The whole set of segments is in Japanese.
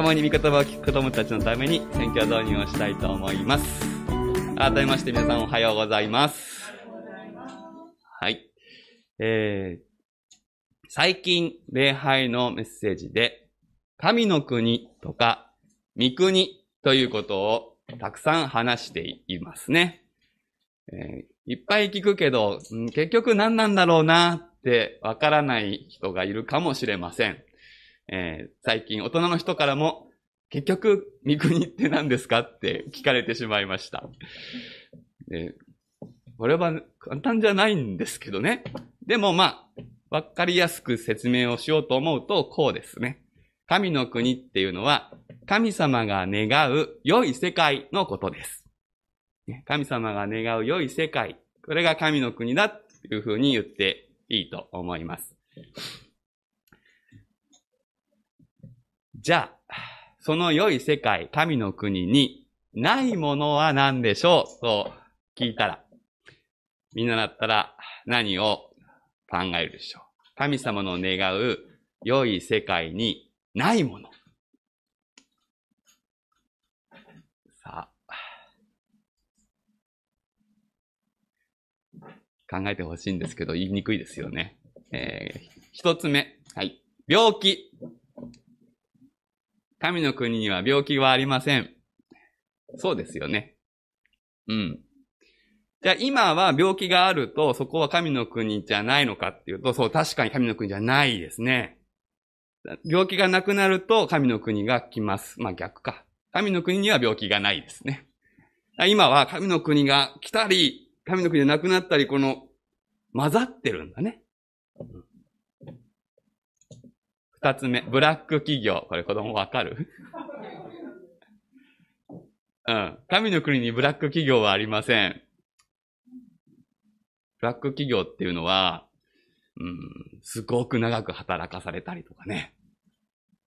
共に御言葉を聞く子供たちのために選挙導入をしたいと思います。改めまして皆さんおはようございます。はい。えー、最近、礼拝のメッセージで、神の国とか、御国ということをたくさん話していますね。えー、いっぱい聞くけど、結局何なんだろうなってわからない人がいるかもしれません。えー、最近大人の人からも、結局、三国って何ですかって聞かれてしまいました。えー、これは簡単じゃないんですけどね。でもまあ、わかりやすく説明をしようと思うと、こうですね。神の国っていうのは、神様が願う良い世界のことです。神様が願う良い世界。これが神の国だというふうに言っていいと思います。じゃあ、その良い世界、神の国にないものは何でしょうと聞いたら、みんなだったら何を考えるでしょう。神様の願う良い世界にないもの。さあ、考えてほしいんですけど言いにくいですよね。えー、一つ目。はい。病気。神の国には病気はありません。そうですよね。うん。じゃあ今は病気があると、そこは神の国じゃないのかっていうと、そう、確かに神の国じゃないですね。病気がなくなると神の国が来ます。まあ逆か。神の国には病気がないですね。今は神の国が来たり、神の国でなくなったり、この混ざってるんだね。二つ目、ブラック企業。これ子供わかる？うん。神の国にブラック企業はありません。ブラック企業っていうのは、うん、すごく長く働かされたりとかね。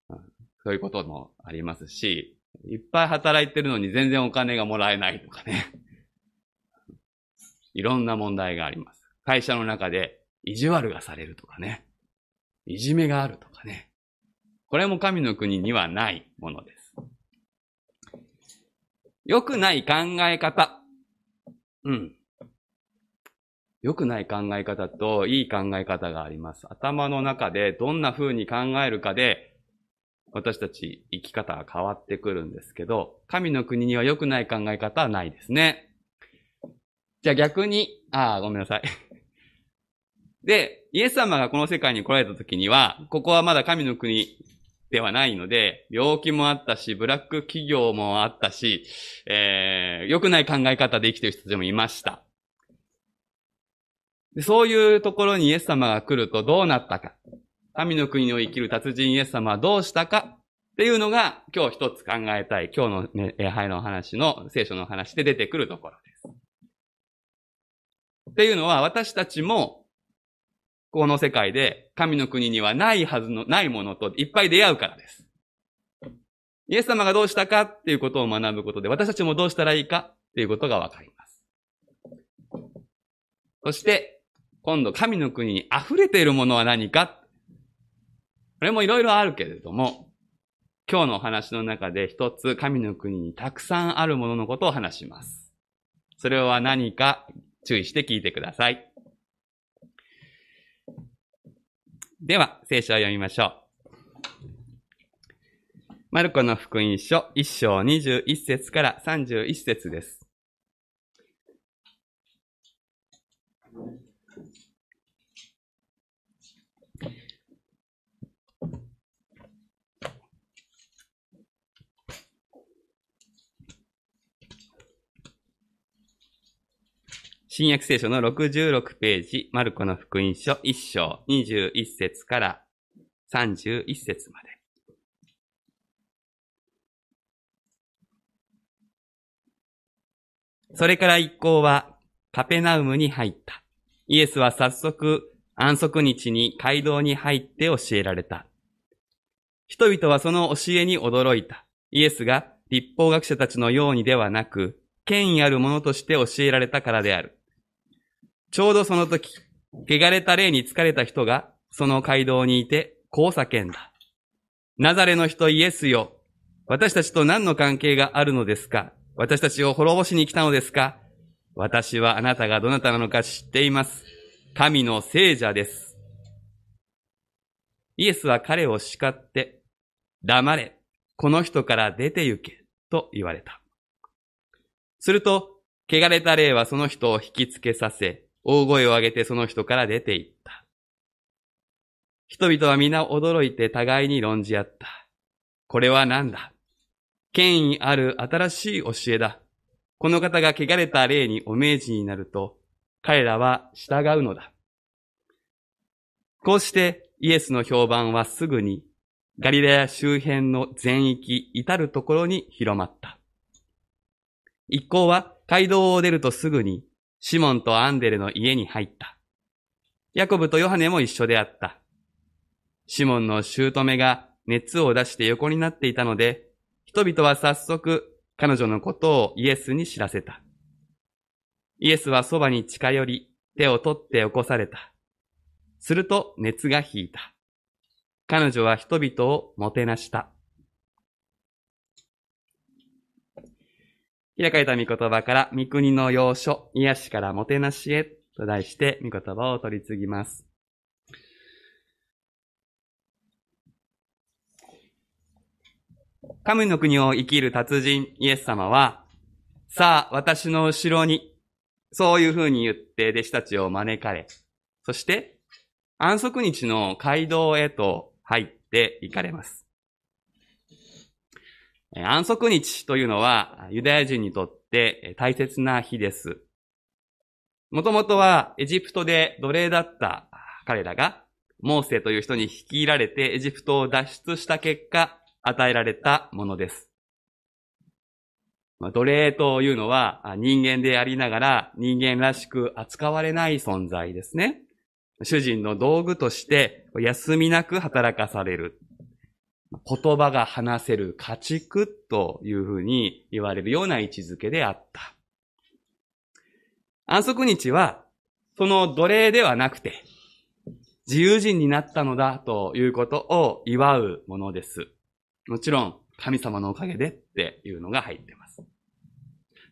うん、そういうこともありますし、いっぱい働いてるのに全然お金がもらえないとかね。いろんな問題があります。会社の中で意地悪がされるとかね。いじめがあるとかね。これも神の国にはないものです。良くない考え方。うん。良くない考え方といい考え方があります。頭の中でどんな風に考えるかで、私たち生き方が変わってくるんですけど、神の国には良くない考え方はないですね。じゃあ逆に、ああ、ごめんなさい。で、イエス様がこの世界に来られた時には、ここはまだ神の国ではないので、病気もあったし、ブラック企業もあったし、えー、良くない考え方で生きている人たちもいました。でそういうところにイエス様が来るとどうなったか。神の国を生きる達人イエス様はどうしたかっていうのが今日一つ考えたい今日の礼拝の話の聖書の話で出てくるところです。っていうのは私たちもこの世界で神の国にはないはずの、ないものといっぱい出会うからです。イエス様がどうしたかっていうことを学ぶことで、私たちもどうしたらいいかっていうことがわかります。そして、今度神の国に溢れているものは何かこれもいろいろあるけれども、今日のお話の中で一つ神の国にたくさんあるもののことを話します。それは何か注意して聞いてください。では、聖書を読みましょう。マルコの福音書1章21節から31節です。新約聖書の66ページ、マルコの福音書1章21節から31節まで。それから一行はカペナウムに入った。イエスは早速安息日に街道に入って教えられた。人々はその教えに驚いた。イエスが立法学者たちのようにではなく、権威あるものとして教えられたからである。ちょうどその時、汚れた霊に疲れた人がその街道にいて、こう叫んだ。ナザレの人イエスよ、私たちと何の関係があるのですか？私たちを滅ぼしに来たのですか？私はあなたがどなたなのか知っています。神の聖者です。イエスは彼を叱って、黙れ、この人から出て行け、と言われた。すると、汚れた霊はその人を引きつけさせ、大声を上げてその人から出て行った。人々は皆驚いて互いに論じ合った。これは何だ？権威ある新しい教えだ。この方が汚れた霊にお命じになると、彼らは従うのだ。こうしてイエスの評判はすぐにガリラヤ周辺の全域至るところに広まった。一行は街道を出るとすぐにシモンとアンデレの家に入った。ヤコブとヨハネも一緒であった。シモンの姑が熱を出して横になっていたので、人々は早速彼女のことをイエスに知らせた。イエスはそばに近寄り、手を取って起こされた。すると熱が引いた。彼女は人々をもてなした。開かれた御言葉から、御国の要所、癒しからもてなしへ、と題して、御言葉を取り次ぎます。神の国を生きる達人、イエス様は、さあ、私の後ろに、そういう風に言って弟子たちを招かれ、そして、安息日の街道へと入って行かれます。安息日というのはユダヤ人にとって大切な日です。もともとはエジプトで奴隷だった彼らがモーセという人に率いられてエジプトを脱出した結果与えられたものです。奴隷というのは人間でありながら人間らしく扱われない存在ですね。主人の道具として休みなく働かされる。言葉が話せる家畜というふうに言われるような位置づけであった。安息日は、その奴隷ではなくて、自由人になったのだということを祝うものです。もちろん、神様のおかげでっていうのが入ってます。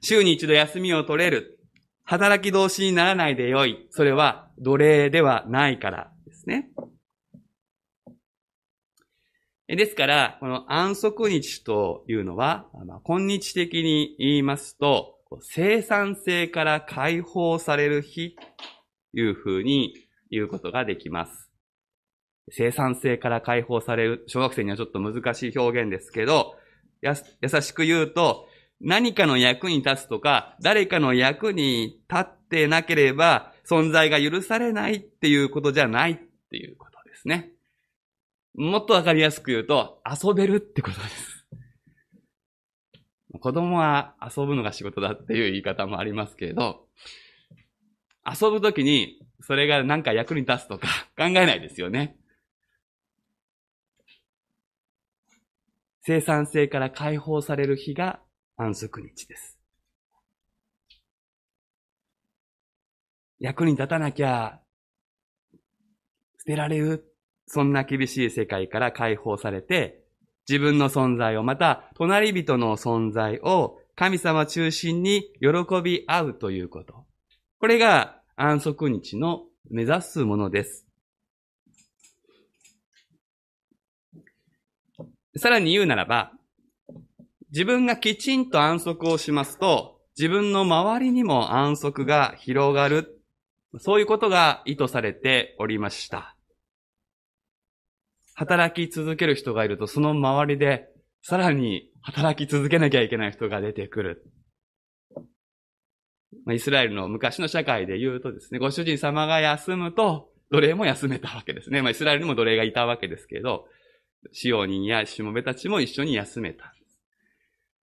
週に一度休みを取れる。働き同士にならないでよい。それは奴隷ではないからですね。ですから、この安息日というのは、まあ、今日的に言いますと、生産性から解放される日というふうに言うことができます。生産性から解放される、小学生にはちょっと難しい表現ですけど、や、優しく言うと、何かの役に立つとか、誰かの役に立ってなければ存在が許されないっていうことじゃないっていうことですね。もっとわかりやすく言うと、遊べるってことです。子供は遊ぶのが仕事だっていう言い方もありますけれど、遊ぶときにそれが何か役に立つとか考えないですよね。生産性から解放される日が安息日です。役に立たなきゃ捨てられる。そんな厳しい世界から解放されて、自分の存在を、また隣人の存在を神様中心に喜び合うということ。これが安息日の目指すものです。さらに言うならば、自分がきちんと安息をしますと、自分の周りにも安息が広がる。そういうことが意図されておりました。働き続ける人がいると、その周りで、さらに働き続けなきゃいけない人が出てくる。イスラエルの昔の社会で言うとですね、ご主人様が休むと、奴隷も休めたわけですね。まあ、イスラエルにも奴隷がいたわけですけど、使用人やしもべたちも一緒に休めた。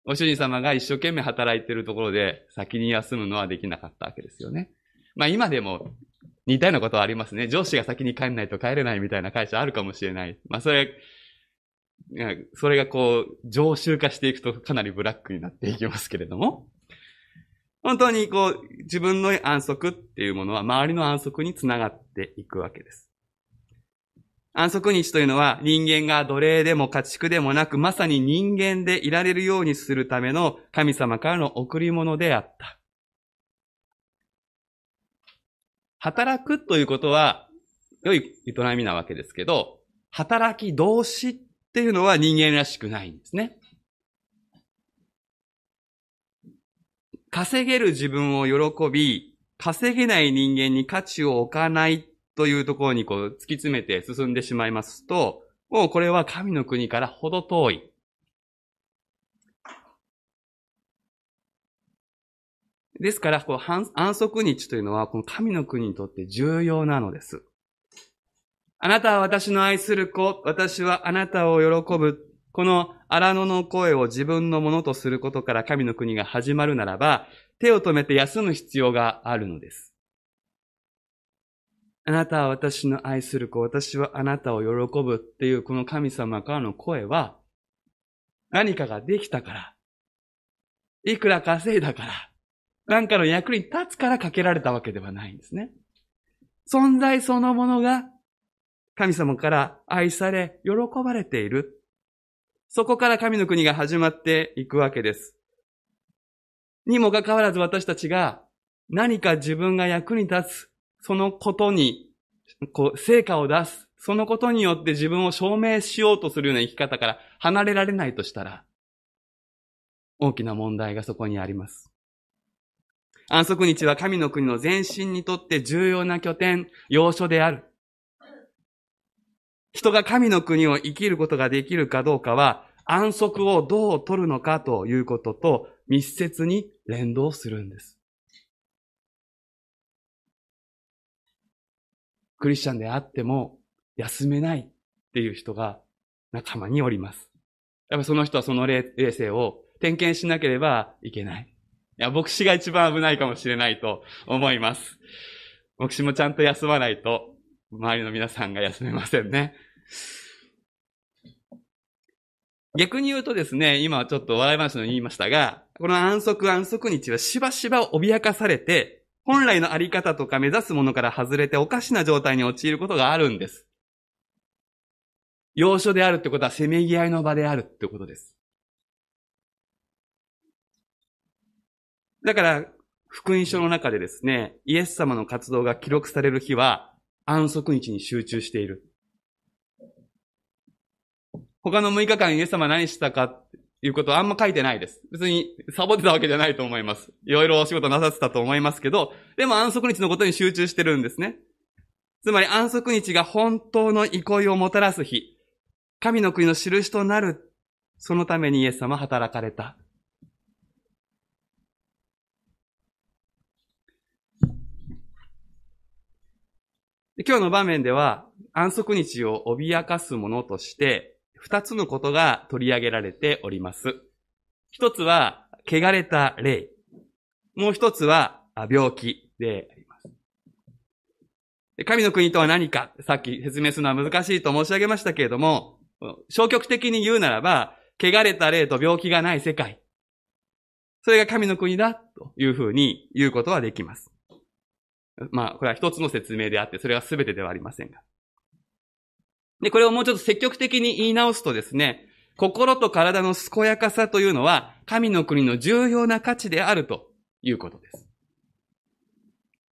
ご主人様が一生懸命働いているところで先に休むのはできなかったわけですよね。まあ今でも似たようなことはありますね。上司が先に帰んないと帰れないみたいな会社あるかもしれない。まあそれ、それがこう、常習化していくとかなりブラックになっていきますけれども、本当にこう、自分の安息っていうものは周りの安息につながっていくわけです。安息日というのは人間が奴隷でも家畜でもなく、まさに人間でいられるようにするための神様からの贈り物であった。働くということは良い営みなわけですけど、働き同士っていうのは人間らしくないんですね。稼げる自分を喜び、稼げない人間に価値を置かないというところにこう突き詰めて進んでしまいますと、もうこれは神の国からほど遠い。ですから、こう安息日というのは、この神の国にとって重要なのです。あなたは私の愛する子、私はあなたを喜ぶ。この荒野の声を自分のものとすることから神の国が始まるならば、手を止めて休む必要があるのです。あなたは私の愛する子、私はあなたを喜ぶっていうこの神様からの声は、何かができたから、いくら稼いだから、何かの役に立つからかけられたわけではないんですね。存在そのものが神様から愛され、喜ばれている。そこから神の国が始まっていくわけです。にもかかわらず私たちが何か自分が役に立つ、そのことに、こう、成果を出す。そのことによって自分を証明しようとするような生き方から離れられないとしたら、大きな問題がそこにあります。安息日は神の国の前進にとって重要な拠点、要所である。人が神の国を生きることができるかどうかは、安息をどう取るのかということと密接に連動するんです。クリスチャンであっても休めないっていう人が仲間におります。やっぱその人はその霊性を点検しなければいけない。いや、牧師が一番危ないかもしれないと思います。牧師もちゃんと休まないと、周りの皆さんが休めませんね。逆に言うとですね、今ちょっと笑い話の言いましたが、この安息安息日はしばしば脅かされて、本来のあり方とか目指すものから外れておかしな状態に陥ることがあるんです。要所であるってことはせめぎ合いの場であるってことです。だから、福音書の中でですね、イエス様の活動が記録される日は安息日に集中している。他の6日間イエス様何したかっていうことはあんま書いてないです。別にサボってたわけじゃないと思います。いろいろお仕事なさってたと思いますけど、でも安息日のことに集中してるんですね。つまり安息日が本当の憩いをもたらす日、神の国の印となる、そのためにイエス様働かれた。今日の場面では安息日を脅かすものとして、二つのことが取り上げられております。一つは、汚れた霊。もう一つは、病気であります。神の国とは何か、さっき説明するのは難しいと申し上げましたけれども、消極的に言うならば、汚れた霊と病気がない世界。それが神の国だというふうに言うことはできます。まあ、これは一つの説明であって、それは全てではありませんが。で、これをもうちょっと積極的に言い直すとですね、心と体の健やかさというのは、神の国の重要な価値であるということです。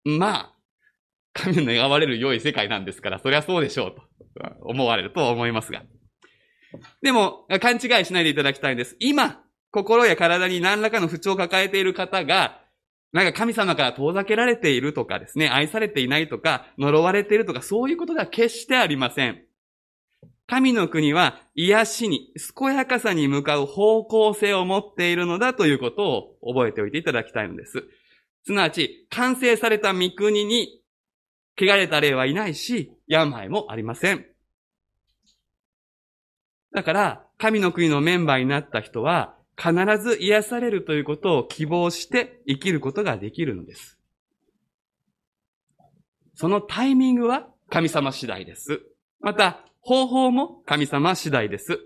まあ、神の願われる良い世界なんですから、そりゃそうでしょうと思われると思いますが。でも、勘違いしないでいただきたいんです。今、心や体に何らかの不調を抱えている方が、なんか神様から遠ざけられているとかですね、愛されていないとか、呪われているとか、そういうことでは決してありません。神の国は癒しに、健やかさに向かう方向性を持っているのだということを覚えておいていただきたいのです。すなわち、完成された御国に、汚れた霊はいないし、病もありません。だから、神の国のメンバーになった人は、必ず癒されるということを希望して生きることができるのです。そのタイミングは神様次第です。また、方法も神様次第です。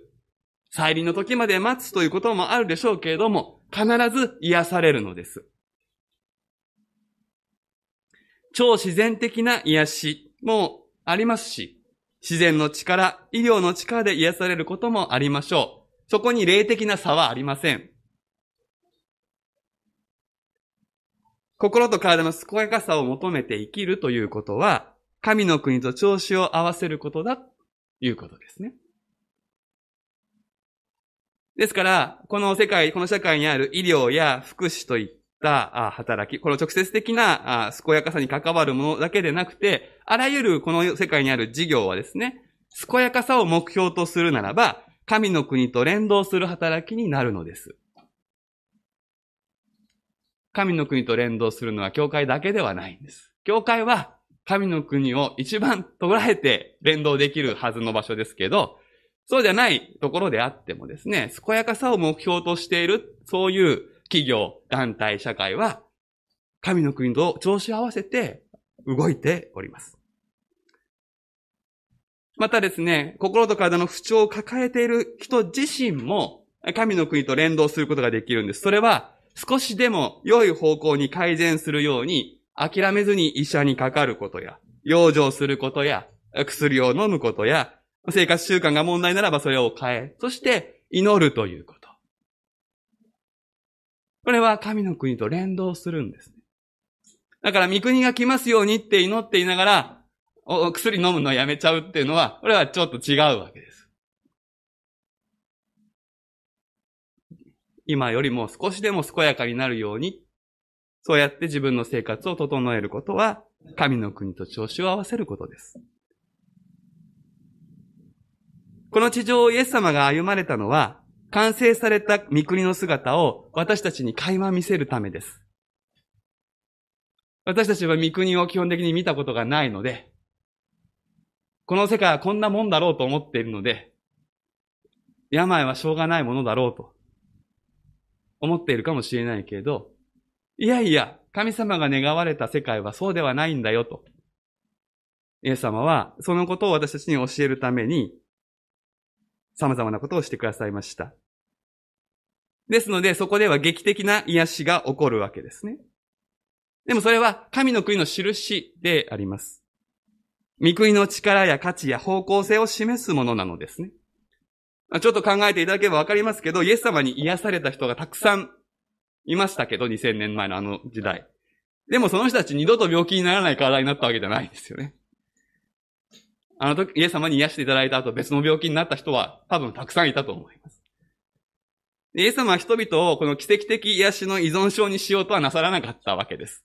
再臨の時まで待つということもあるでしょうけれども、必ず癒されるのです。超自然的な癒しもありますし、自然の力、医療の力で癒されることもありましょう。そこに霊的な差はありません。心と体の健やかさを求めて生きるということは、神の国と調子を合わせることだということですね。ですから、この世界、この社会にある医療や福祉といった働き、この直接的な健やかさに関わるものだけでなくて、あらゆるこの世界にある事業はですね、健やかさを目標とするならば、神の国と連動する働きになるのです。神の国と連動するのは教会だけではないんです。教会は神の国を一番捉えて連動できるはずの場所ですけど、そうじゃないところであってもですね、健やかさを目標としている、そういう企業、団体、社会は、神の国と調子を合わせて動いております。またですね、心と体の不調を抱えている人自身も、神の国と連動することができるんです。それは、少しでも良い方向に改善するように、諦めずに医者にかかることや、養生することや、薬を飲むことや、生活習慣が問題ならばそれを変え、そして祈るということ。これは神の国と連動するんです。だから、御国が来ますようにって祈っていながら、お薬飲むのやめちゃうっていうのは、これはちょっと違うわけです。今よりも少しでも健やかになるように、そうやって自分の生活を整えることは、神の国と調子を合わせることです。この地上をイエス様が歩まれたのは、完成された御国の姿を私たちに垣間見せるためです。私たちは御国を基本的に見たことがないので、この世界はこんなもんだろうと思っているので、病はしょうがないものだろうと思っているかもしれないけど、いやいや、神様が願われた世界はそうではないんだよと。イエス様はそのことを私たちに教えるために、様々なことをしてくださいました。ですので、そこでは劇的な癒しが起こるわけですね。でもそれは神の国の印であります。御国の力や価値や方向性を示すものなのですね。ちょっと考えていただければわかりますけど、イエス様に癒された人がたくさんいましたけど、2000年前のあの時代。でもその人たち二度と病気にならない体になったわけじゃないんですよね。あの時、イエス様に癒していただいた後、別の病気になった人は多分たくさんいたと思います。イエス様は人々をこの奇跡的癒しの依存症にしようとはなさらなかったわけです。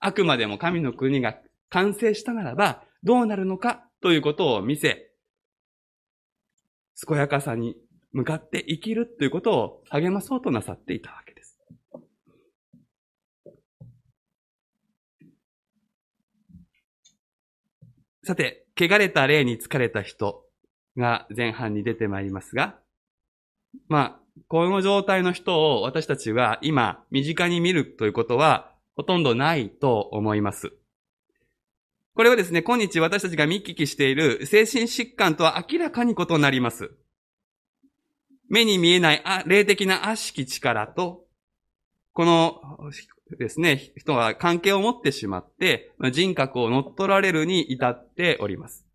あくまでも神の国が完成したならば、どうなるのか？ということを見せ、健やかさに向かって生きるということを励まそうとなさっていたわけです。さて、汚れた霊に疲れた人が前半に出てまいりますが、まあ、この状態の人を私たちは今身近に見るということはほとんどないと思います。これはですね、今日私たちが見聞きしている精神疾患とは明らかに異なります。目に見えない霊的な悪しき力と、このですね、人は関係を持ってしまって、人格を乗っ取られるに至っております。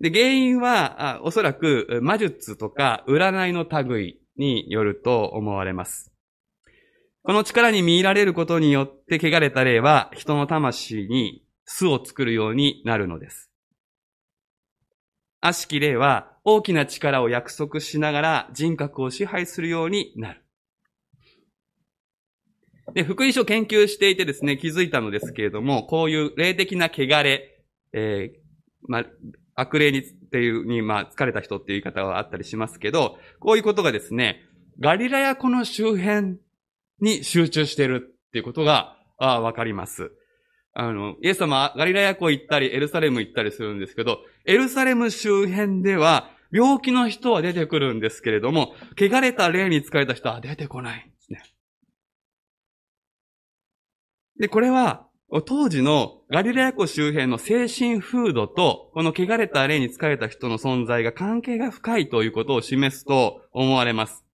で、原因は、おそらく魔術とか占いの類によると思われます。この力に見入られることによって汚れた霊は人の魂に巣を作るようになるのです。悪しき霊は大きな力を約束しながら人格を支配するようになる。で、福音書研究していてですね、気づいたのですけれども、こういう霊的な汚れ、えー、まあ、悪霊にっていうに、まあ、疲れた人っていう言い方はあったりしますけど、こういうことがですね、ガリラヤ湖の周辺に集中しているっていうことが、わかります。あの、イエス様ガリラヤ湖行ったり、エルサレム行ったりするんですけど、エルサレム周辺では、病気の人は出てくるんですけれども、汚れた霊に疲れた人は出てこないんですね。で、これは、当時のガリラヤ湖周辺の精神風土と、この汚れた霊に疲れた人の存在が関係が深いということを示すと思われます。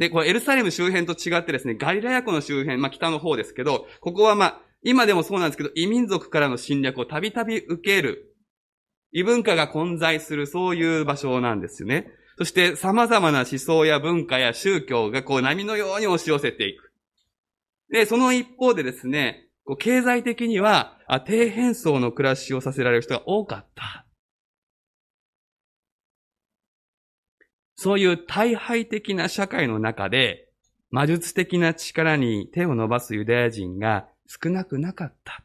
で、これエルサレム周辺と違ってですね、ガリラヤ湖の周辺、まあ北の方ですけど、ここはまあ、今でもそうなんですけど、異民族からの侵略をたびたび受ける、異文化が混在する、そういう場所なんですよね。そして様々な思想や文化や宗教がこう波のように押し寄せていく。で、その一方でですね、こう経済的には低変層の暮らしをさせられる人が多かった。そういう大敗的な社会の中で、魔術的な力に手を伸ばすユダヤ人が少なくなかった。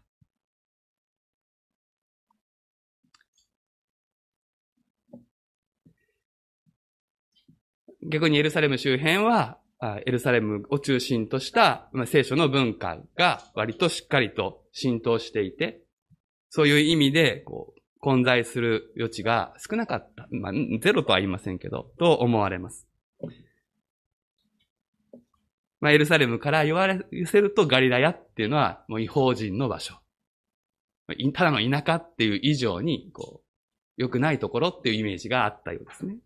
逆にエルサレム周辺は、エルサレムを中心とした聖書の文化が割としっかりと浸透していて、そういう意味で、こ、混在する余地が少なかった。まあ、ゼロとは言いませんけど、と思われます。まあ、エルサレムから言われせるとガリラヤっていうのはもう違法人の場所。ただの田舎っていう以上に、こう、良くないところっていうイメージがあったようですね。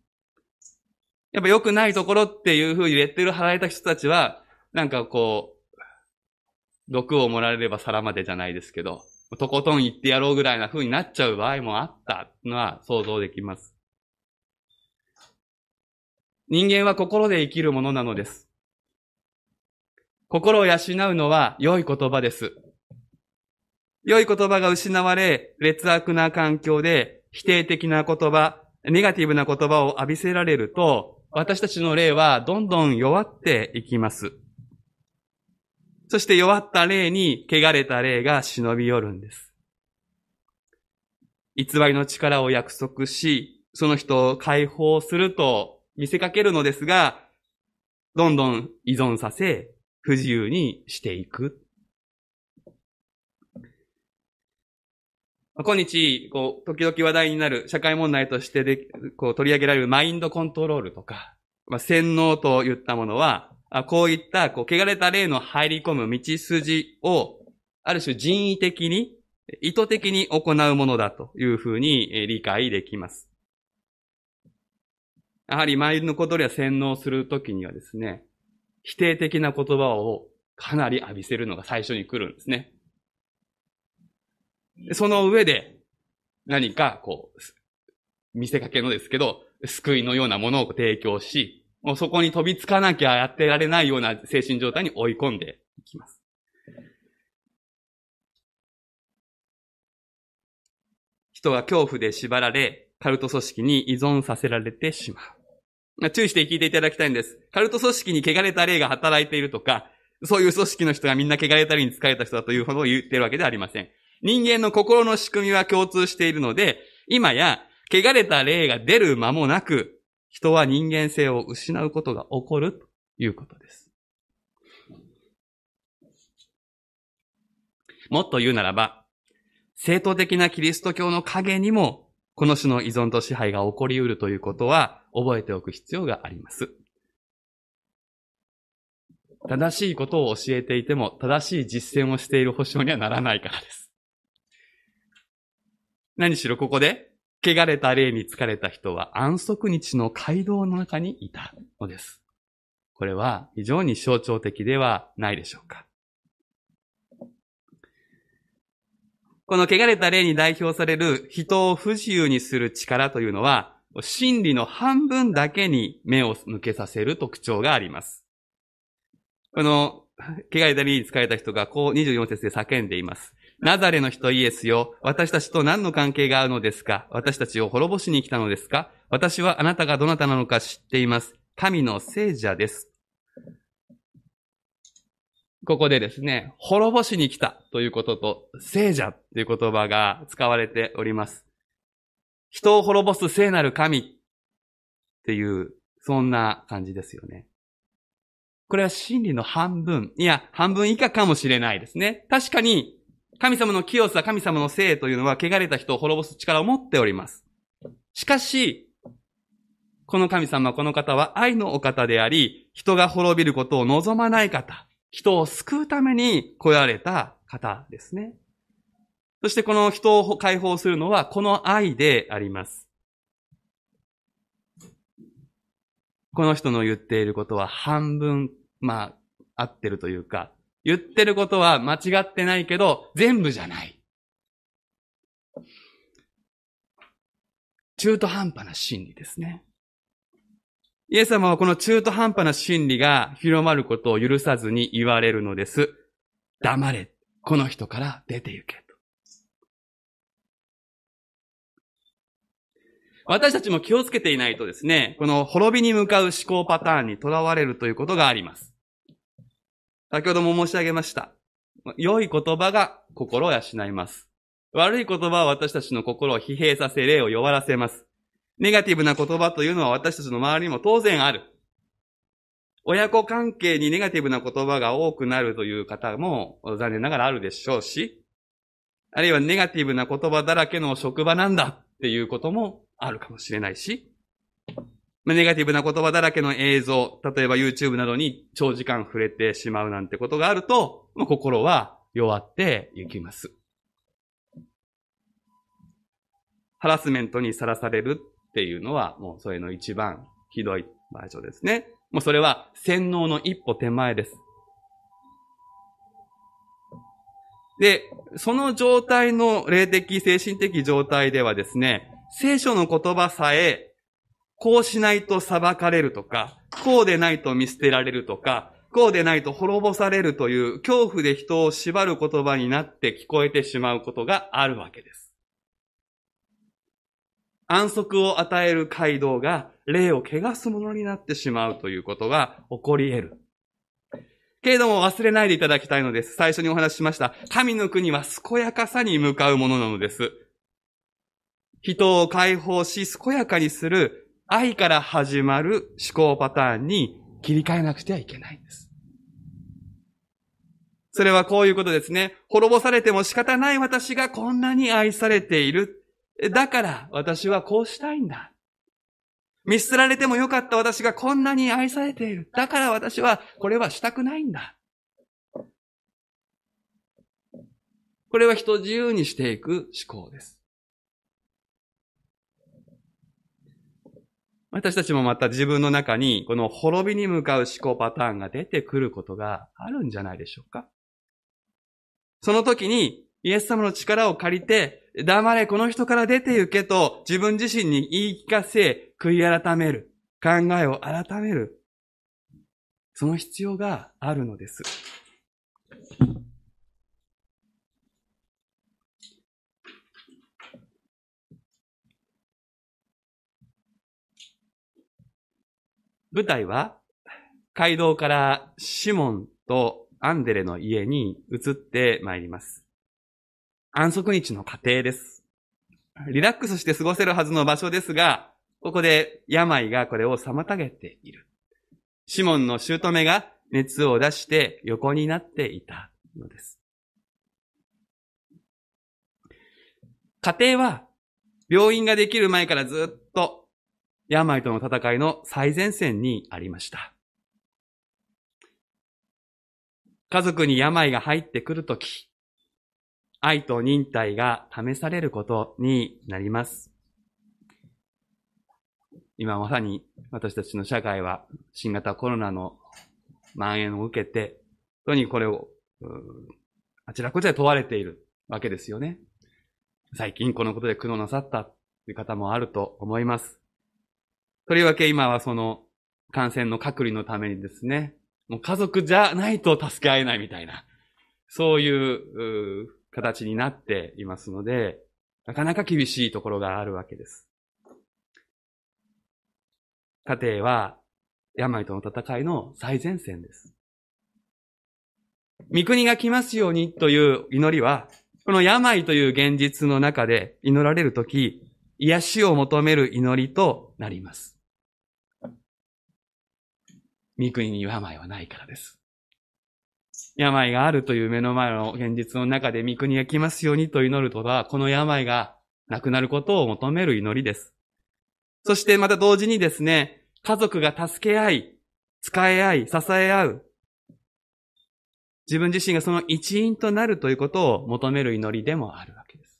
やっぱ良くないところっていうふうにレッテル貼られた人たちは、なんかこう、毒を盛られれば皿までじゃないですけど、とことん言ってやろうぐらいな風になっちゃう場合もあったのは想像できます。人間は心で生きるものなのです。心を養うのは良い言葉です。良い言葉が失われ、劣悪な環境で否定的な言葉、ネガティブな言葉を浴びせられると、私たちの霊はどんどん弱っていきます。そして弱った霊に汚れた霊が忍び寄るんです。偽りの力を約束し、その人を解放すると見せかけるのですが、どんどん依存させ、不自由にしていく。今日、こう、時々話題になる社会問題としてで、こう、取り上げられるマインドコントロールとか、まあ、洗脳といったものは、あこういった、こう、汚れた霊の入り込む道筋を、ある種人為的に、意図的に行うものだというふうに理解できます。やはりマインドコントロールや洗脳するときにはですね、否定的な言葉をかなり浴びせるのが最初に来るんですね。その上で、何か、こう、見せかけのですけど、救いのようなものを提供し、もうそこに飛びつかなきゃやってられないような精神状態に追い込んでいきます。人は恐怖で縛られ、カルト組織に依存させられてしまう。注意して聞いていただきたいんです。カルト組織に汚れた霊が働いているとか、そういう組織の人がみんな汚れた霊に疲れた人だというほど言ってるわけではありません。人間の心の仕組みは共通しているので、今や、汚れた霊が出る間もなく、人は人間性を失うことが起こるということです。もっと言うならば、正当的なキリスト教の影にも、この種の依存と支配が起こり得るということは覚えておく必要があります。正しいことを教えていても、正しい実践をしている保証にはならないからです。何しろここで、汚れた霊に疲れた人は安息日の街道の中にいたのです。これは非常に象徴的ではないでしょうか。この汚れた霊に代表される人を不自由にする力というのは、真理の半分だけに目を向けさせる特徴があります。この、汚れた霊に疲れた人がこう24節で叫んでいます。ナザレの人イエスよ、私たちと何の関係があるのですか？私たちを滅ぼしに来たのですか？私はあなたがどなたなのか知っています。神の聖者です。ここでですね、滅ぼしに来たということと、聖者という言葉が使われております。人を滅ぼす聖なる神っていう、そんな感じですよね。これは真理の半分、いや、半分以下かもしれないですね。確かに、神様の清さ、神様の聖というのは、汚れた人を滅ぼす力を持っております。しかし、この神様、この方は愛のお方であり、人が滅びることを望まない方、人を救うために来られた方ですね。そしてこの人を解放するのは、この愛であります。この人の言っていることは半分、まあ、合ってるというか、言ってることは間違ってないけど、全部じゃない。中途半端な真理ですね。イエス様はこの中途半端な真理が広まることを許さずに言われるのです。黙れ。この人から出て行け。私たちも気をつけていないとですね、この滅びに向かう思考パターンにとらわれるということがあります。先ほども申し上げました。良い言葉が心を養います。悪い言葉は私たちの心を疲弊させ、霊を弱らせます。ネガティブな言葉というのは私たちの周りにも当然ある。親子関係にネガティブな言葉が多くなるという方も残念ながらあるでしょうし、あるいはネガティブな言葉だらけの職場なんだっていうこともあるかもしれないし、ネガティブな言葉だらけの映像、例えば YouTube などに長時間触れてしまうなんてことがあると、心は弱っていきます。ハラスメントにさらされるっていうのは、もうそれの一番ひどい場所ですね。もうそれは洗脳の一歩手前です。で、その状態の霊的、精神的状態ではですね、聖書の言葉さえ、こうしないと裁かれるとか、こうでないと見捨てられるとか、こうでないと滅ぼされるという恐怖で人を縛る言葉になって聞こえてしまうことがあるわけです。安息を与える街道が霊を汚すものになってしまうということが起こり得る。けれども忘れないでいただきたいのです。最初にお話ししました。神の国は健やかさに向かうものなのです。人を解放し、健やかにする愛から始まる思考パターンに切り替えなくてはいけないんです。それはこういうことですね。滅ぼされても仕方ない私がこんなに愛されている。だから私はこうしたいんだ。見捨てられてもよかった私がこんなに愛されている。だから私はこれはしたくないんだ。これは人自由にしていく思考です。私たちもまた自分の中にこの滅びに向かう思考パターンが出てくることがあるんじゃないでしょうか。その時にイエス様の力を借りて、黙れこの人から出て行けと自分自身に言い聞かせ、悔い改める。考えを改める。その必要があるのです。舞台は、街道からシモンとアンデレの家に移ってまいります。安息日の家庭です。リラックスして過ごせるはずの場所ですが、ここで病がこれを妨げている。シモンの姑が熱を出して横になっていたのです。家庭は病院ができる前からずっと病との戦いの最前線にありました。家族に病が入ってくるとき、愛と忍耐が試されることになります。今まさに私たちの社会は新型コロナの蔓延を受けて、本当にこれを、あちらこちら問われているわけですよね。最近このことで苦悩なさったという方もあると思います。とりわけ今はその感染の隔離のためにですね、もう家族じゃないと助け合えないみたいな、そういう形になっていますので、なかなか厳しいところがあるわけです。家庭は病との戦いの最前線です。御国が来ますようにという祈りは、この病という現実の中で祈られるとき、癒しを求める祈りとなります。御国に病はないからです。病があるという目の前の現実の中で御国が来ますようにと祈るとは、この病がなくなることを求める祈りです。そしてまた同時にですね、家族が助け合い、使い合い、支え合う。自分自身がその一員となるということを求める祈りでもあるわけです。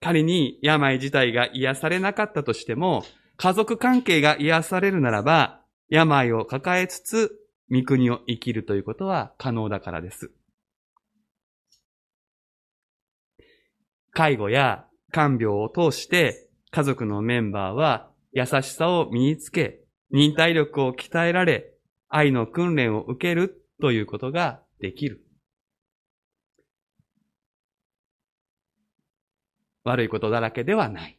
仮に病自体が癒されなかったとしても、家族関係が癒されるならば、病を抱えつつ、御国を生きるということは可能だからです。介護や看病を通して家族のメンバーは優しさを身につけ、忍耐力を鍛えられ、愛の訓練を受けるということができる。悪いことだらけではない。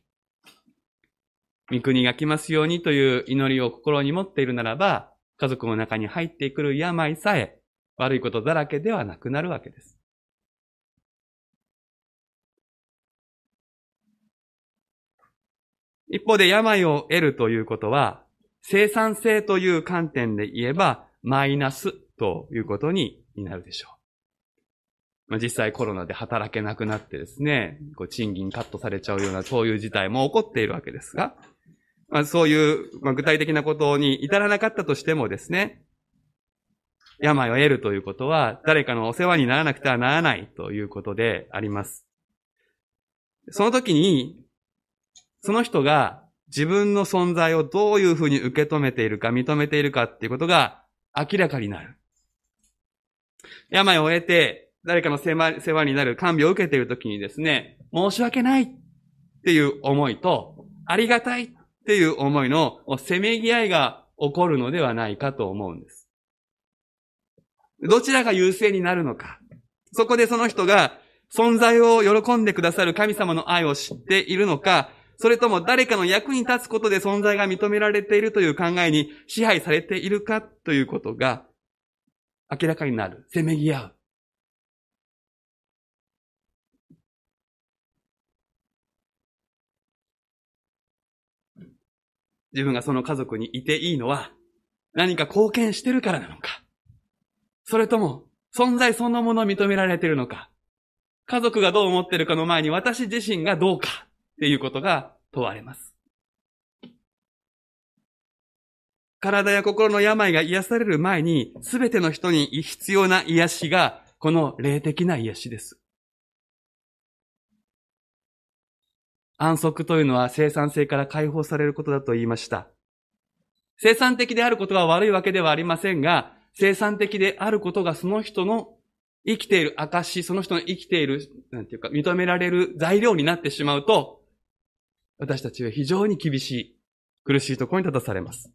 御国が来ますようにという祈りを心に持っているならば、家族の中に入ってくる病さえ悪いことだらけではなくなるわけです。一方で病を得るということは、生産性という観点で言えば、マイナスということになるでしょう。まあ、実際コロナで働けなくなってですね、こう賃金カットされちゃうようなそういう事態も起こっているわけですが、まあ、そういう、まあ、具体的なことに至らなかったとしてもですね、病を得るということは、誰かのお世話にならなくてはならないということであります。その時に、その人が自分の存在をどういうふうに受け止めているか、認めているかっていうことが明らかになる。病を得て、誰かの世話になる看病を受けている時にですね、申し訳ないっていう思いと、ありがたいっていう思いのせめぎ合いが起こるのではないかと思うんです。どちらが優勢になるのか。そこでその人が存在を喜んでくださる神様の愛を知っているのか、それとも誰かの役に立つことで存在が認められているという考えに支配されているかということが明らかになる。せめぎ合う。自分がその家族にいていいのは、何か貢献してるからなのか。それとも、存在そのものを認められてるのか。家族がどう思ってるかの前に私自身がどうかっていうことが問われます。体や心の病が癒される前に、すべての人に必要な癒しが、この霊的な癒しです。安息というのは生産性から解放されることだと言いました。生産的であることが悪いわけではありませんが、生産的であることがその人の生きている証、その人の生きている、なんていうか、認められる材料になってしまうと、私たちは非常に厳しい、苦しいところに立たされます。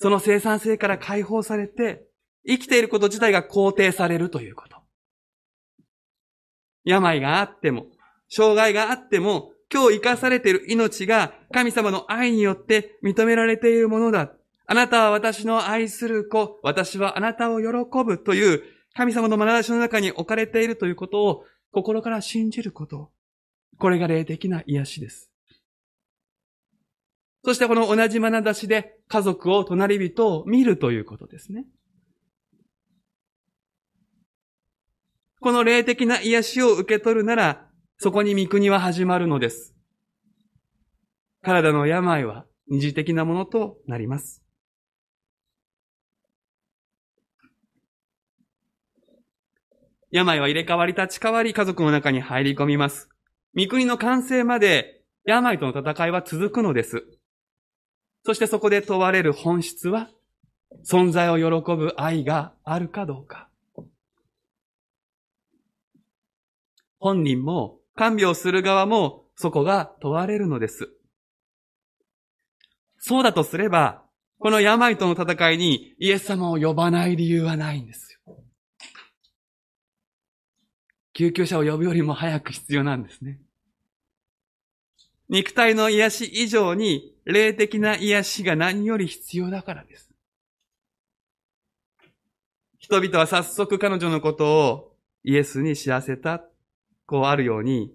その生産性から解放されて、生きていること自体が肯定されるということ。病があっても、障害があっても、今日生かされている命が神様の愛によって認められているものだ。あなたは私の愛する子、私はあなたを喜ぶという神様の眼差しの中に置かれているということを心から信じること。これが霊的な癒しです。そしてこの同じ眼差しで家族を隣人を見るということですね。この霊的な癒しを受け取るなら、そこに御国は始まるのです。体の病は二次的なものとなります。病は入れ替わり立ち替わり家族の中に入り込みます。御国の完成まで病との戦いは続くのです。そしてそこで問われる本質は、存在を喜ぶ愛があるかどうか。本人も看病する側もそこが問われるのです。そうだとすれば、この病との戦いにイエス様を呼ばない理由はないんですよ。救急車を呼ぶよりも早く必要なんですね。肉体の癒し以上に霊的な癒しが何より必要だからです。人々は早速彼女のことをイエスに知らせたこうあるように、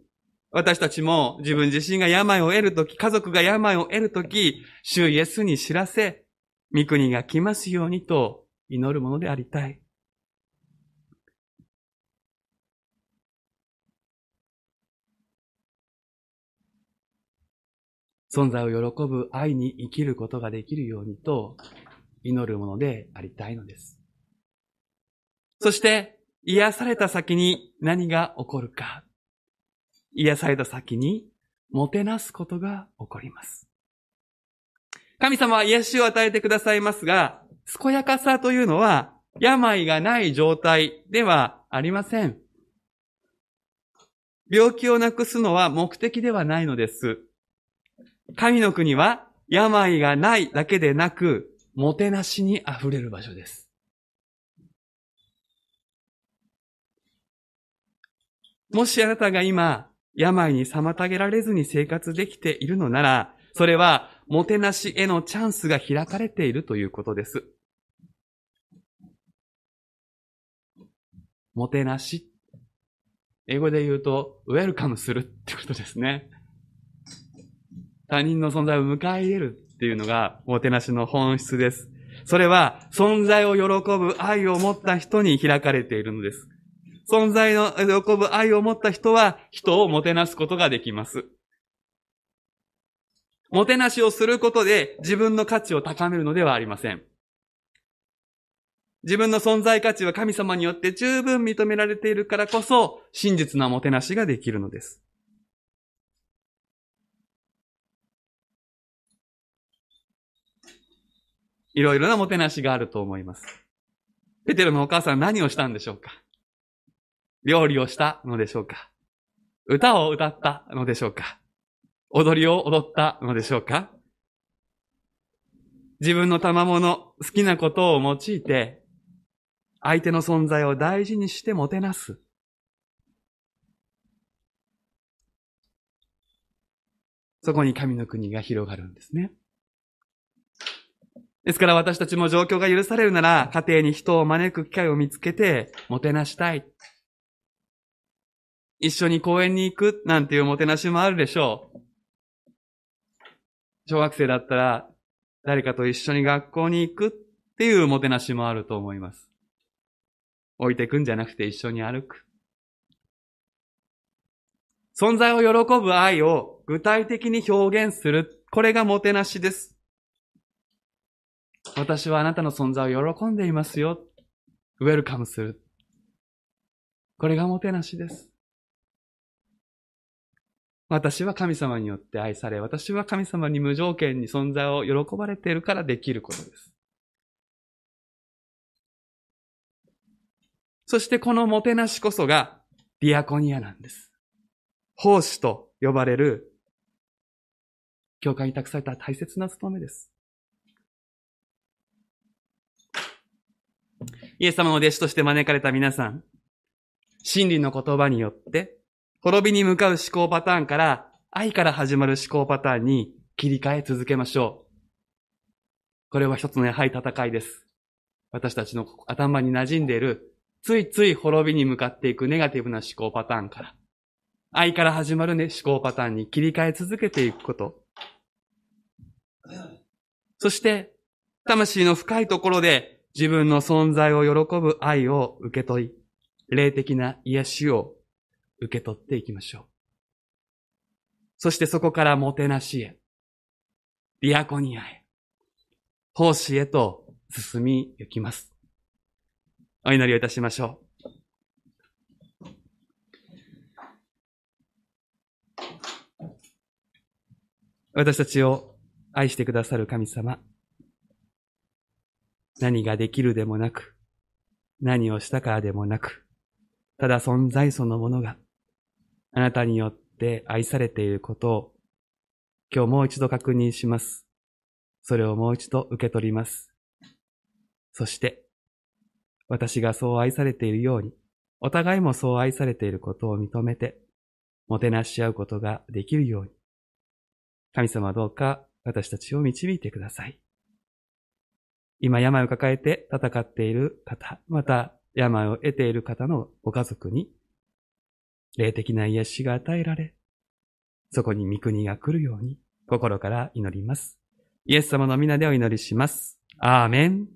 私たちも自分自身が病を得るとき、家族が病を得るとき、主イエスに知らせ、御国が来ますようにと祈るものでありたい。存在を喜ぶ愛に生きることができるようにと祈るものでありたいのです。そして、癒された先に何が起こるか。癒された先に、もてなすことが起こります。神様は癒しを与えてくださいますが、健やかさというのは、病がない状態ではありません。病気をなくすのは目的ではないのです。神の国は病がないだけでなく、もてなしに溢れる場所です。もしあなたが今、病に妨げられずに生活できているのなら、それは、もてなしへのチャンスが開かれているということです。もてなし。英語で言うと、ウェルカムするってことですね。他人の存在を迎え入れるっていうのが、もてなしの本質です。それは、存在を喜ぶ愛を持った人に開かれているのです。存在の喜ぶ愛を持った人は人をもてなすことができます。もてなしをすることで自分の価値を高めるのではありません。自分の存在価値は神様によって十分認められているからこそ真実なもてなしができるのです。いろいろなもてなしがあると思います。ペテロのお母さん何をしたんでしょうか？料理をしたのでしょうか？歌を歌ったのでしょうか？踊りを踊ったのでしょうか？自分の賜物、好きなことを用いて、相手の存在を大事にしてもてなす。そこに神の国が広がるんですね。ですから私たちも状況が許されるなら、家庭に人を招く機会を見つけて、もてなしたい。一緒に公園に行くなんていうもてなしもあるでしょう。小学生だったら、誰かと一緒に学校に行くっていうもてなしもあると思います。置いてくんじゃなくて一緒に歩く。存在を喜ぶ愛を具体的に表現する。これがもてなしです。私はあなたの存在を喜んでいますよ。ウェルカムする。これがもてなしです。私は神様によって愛され、私は神様に無条件に存在を喜ばれているからできることです。そしてこのもてなしこそがディアコニアなんです。奉仕と呼ばれる教会に託された大切な務めです。イエス様の弟子として招かれた皆さん、真理の言葉によって滅びに向かう思考パターンから愛から始まる思考パターンに切り替え続けましょう。これは一つのやはり戦いです。私たちの頭に馴染んでいる、ついつい滅びに向かっていくネガティブな思考パターンから、愛から始まる、ね、思考パターンに切り替え続けていくこと。そして、魂の深いところで自分の存在を喜ぶ愛を受け取り、霊的な癒しを受け取っていきましょう。そしてそこからもてなしへ、ディアコニアへ、奉仕へと進み行きます。お祈りをいたしましょう。私たちを愛してくださる神様。何ができるでもなく、何をしたからでもなく、ただ存在そのものがあなたによって愛されていることを今日もう一度確認します。それをもう一度受け取ります。そして、私がそう愛されているように、お互いもそう愛されていることを認めて、もてなし合うことができるように、神様どうか私たちを導いてください。今病を抱えて戦っている方、また病を得ている方のご家族に霊的な癒しが与えられ、そこに御国が来るように心から祈ります。イエス様の皆でお祈りします。アーメン。